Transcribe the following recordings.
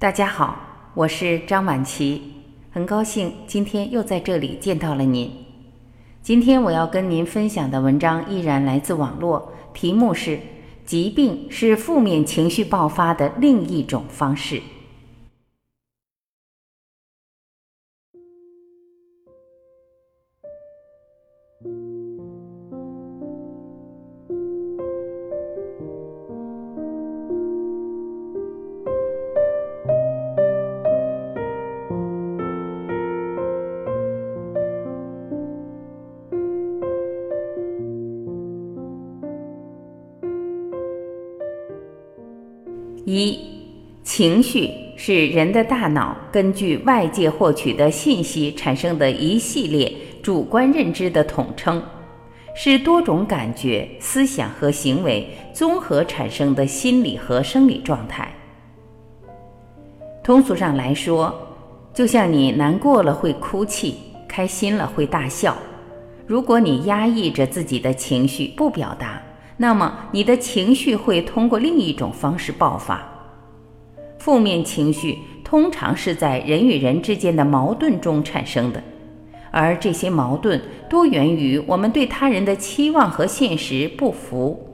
大家好，我是张晚琪，很高兴今天又在这里见到了您。今天我要跟您分享的文章依然来自网络，题目是“疾病是负面情绪爆发的另一种方式”。一，情绪是人的大脑根据外界获取的信息产生的一系列主观认知的统称，是多种感觉、思想和行为综合产生的心理和生理状态。通俗上来说，就像你难过了会哭泣，开心了会大笑。如果你压抑着自己的情绪不表达，那么，你的情绪会通过另一种方式爆发。负面情绪通常是在人与人之间的矛盾中产生的，而这些矛盾多源于我们对他人的期望和现实不符。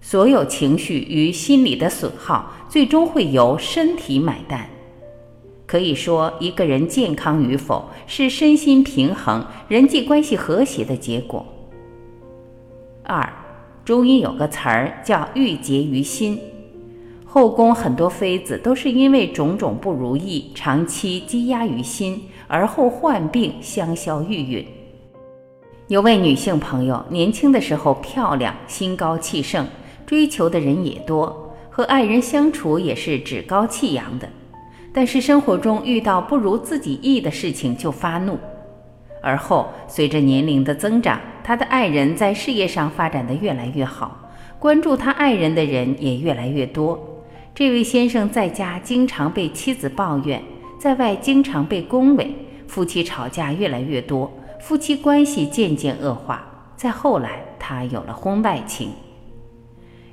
所有情绪与心理的损耗，最终会由身体买单。可以说，一个人健康与否，是身心平衡、人际关系和谐的结果。二。中医有个词儿叫“郁结于心”，后宫很多妃子都是因为种种不如意，长期积压于心，而后患病香消玉殒。有位女性朋友，年轻的时候漂亮，心高气盛，追求的人也多，和爱人相处也是趾高气扬的。但是生活中遇到不如自己意的事情就发怒。而后，随着年龄的增长，他的爱人在事业上发展的越来越好，关注他爱人的人也越来越多。这位先生在家经常被妻子抱怨，在外经常被恭维，夫妻吵架越来越多，夫妻关系渐渐恶化。再后来，他有了婚外情。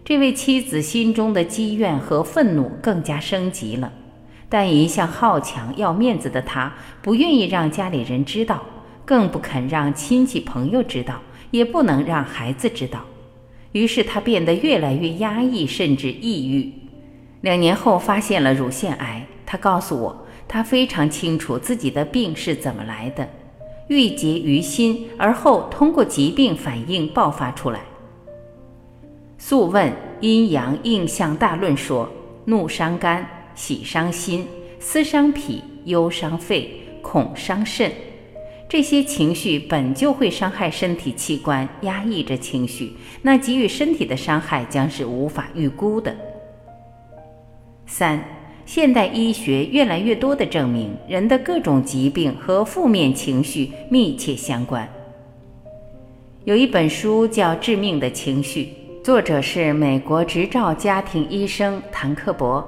这位妻子心中的积怨和愤怒更加升级了，但一向好强要面子的他，不愿意让家里人知道。更不肯让亲戚朋友知道，也不能让孩子知道，于是他变得越来越压抑，甚至抑郁。两年后发现了乳腺癌，他告诉我，他非常清楚自己的病是怎么来的，郁结于心，而后通过疾病反应爆发出来。《素问·阴阳应象大论》说：怒伤肝，喜伤心，思伤脾，忧伤肺，恐伤肾。这些情绪本就会伤害身体器官，压抑着情绪，那给予身体的伤害将是无法预估的。三，现代医学越来越多的证明，人的各种疾病和负面情绪密切相关。有一本书叫《致命的情绪》，作者是美国执照家庭医生谭克伯，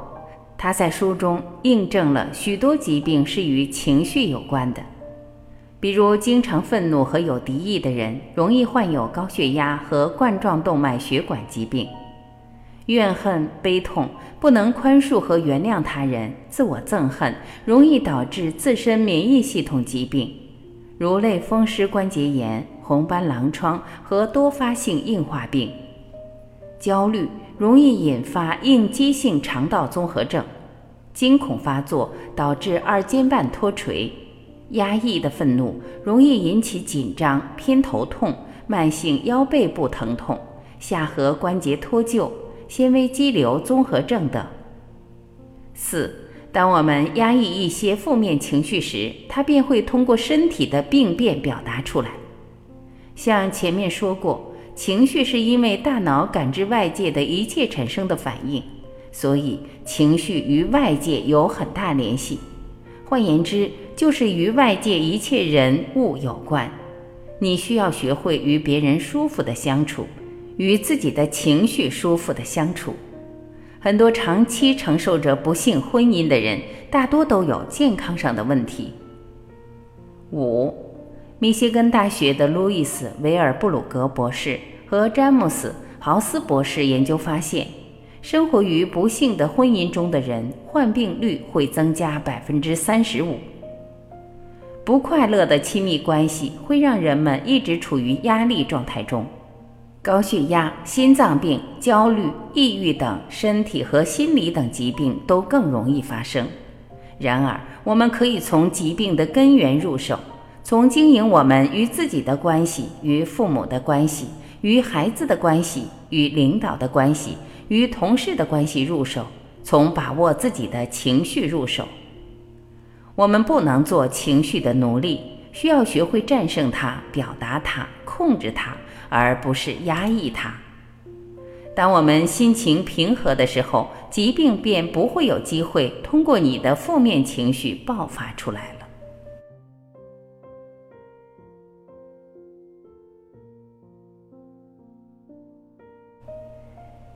他在书中印证了许多疾病是与情绪有关的。比如，经常愤怒和有敌意的人，容易患有高血压和冠状动脉血管疾病；怨恨、悲痛、不能宽恕和原谅他人、自我憎恨，容易导致自身免疫系统疾病，如类风湿关节炎、红斑狼疮和多发性硬化病；焦虑容易引发应激性肠道综合症，惊恐发作导致二尖瓣脱垂。压抑的愤怒容易引起紧张、偏头痛、慢性腰背部疼痛、下颌关节脱臼、纤维肌瘤综合症等。四，当我们压抑一些负面情绪时，它便会通过身体的病变表达出来。像前面说过，情绪是因为大脑感知外界的一切产生的反应，所以情绪与外界有很大联系。换言之，就是与外界一切人物有关。你需要学会与别人舒服的相处，与自己的情绪舒服的相处。很多长期承受着不幸婚姻的人，大多都有健康上的问题。五，密歇根大学的路易斯·维尔布鲁格博士和詹姆斯·豪斯博士研究发现。生活于不幸的婚姻中的人，患病率会增加百分之三十五。不快乐的亲密关系会让人们一直处于压力状态中，高血压、心脏病、焦虑、抑郁等身体和心理等疾病都更容易发生。然而，我们可以从疾病的根源入手，从经营我们与自己的关系、与父母的关系、与孩子的关系、与领导的关系、与同事的关系入手，从把握自己的情绪入手。我们不能做情绪的奴隶，需要学会战胜它、表达它、控制它，而不是压抑它。当我们心情平和的时候，疾病便不会有机会通过你的负面情绪爆发出来了。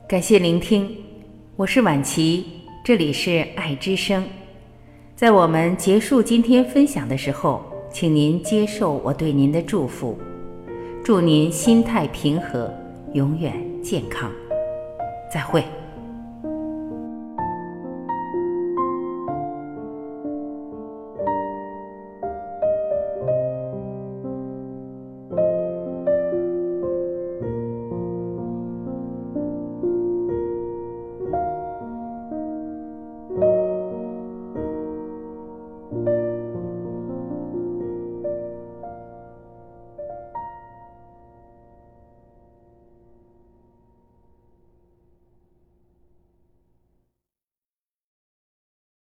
感谢聆听，我是晚琪，这里是爱之声。在我们结束今天分享的时候，请您接受我对您的祝福，祝您心态平和，永远健康。再会。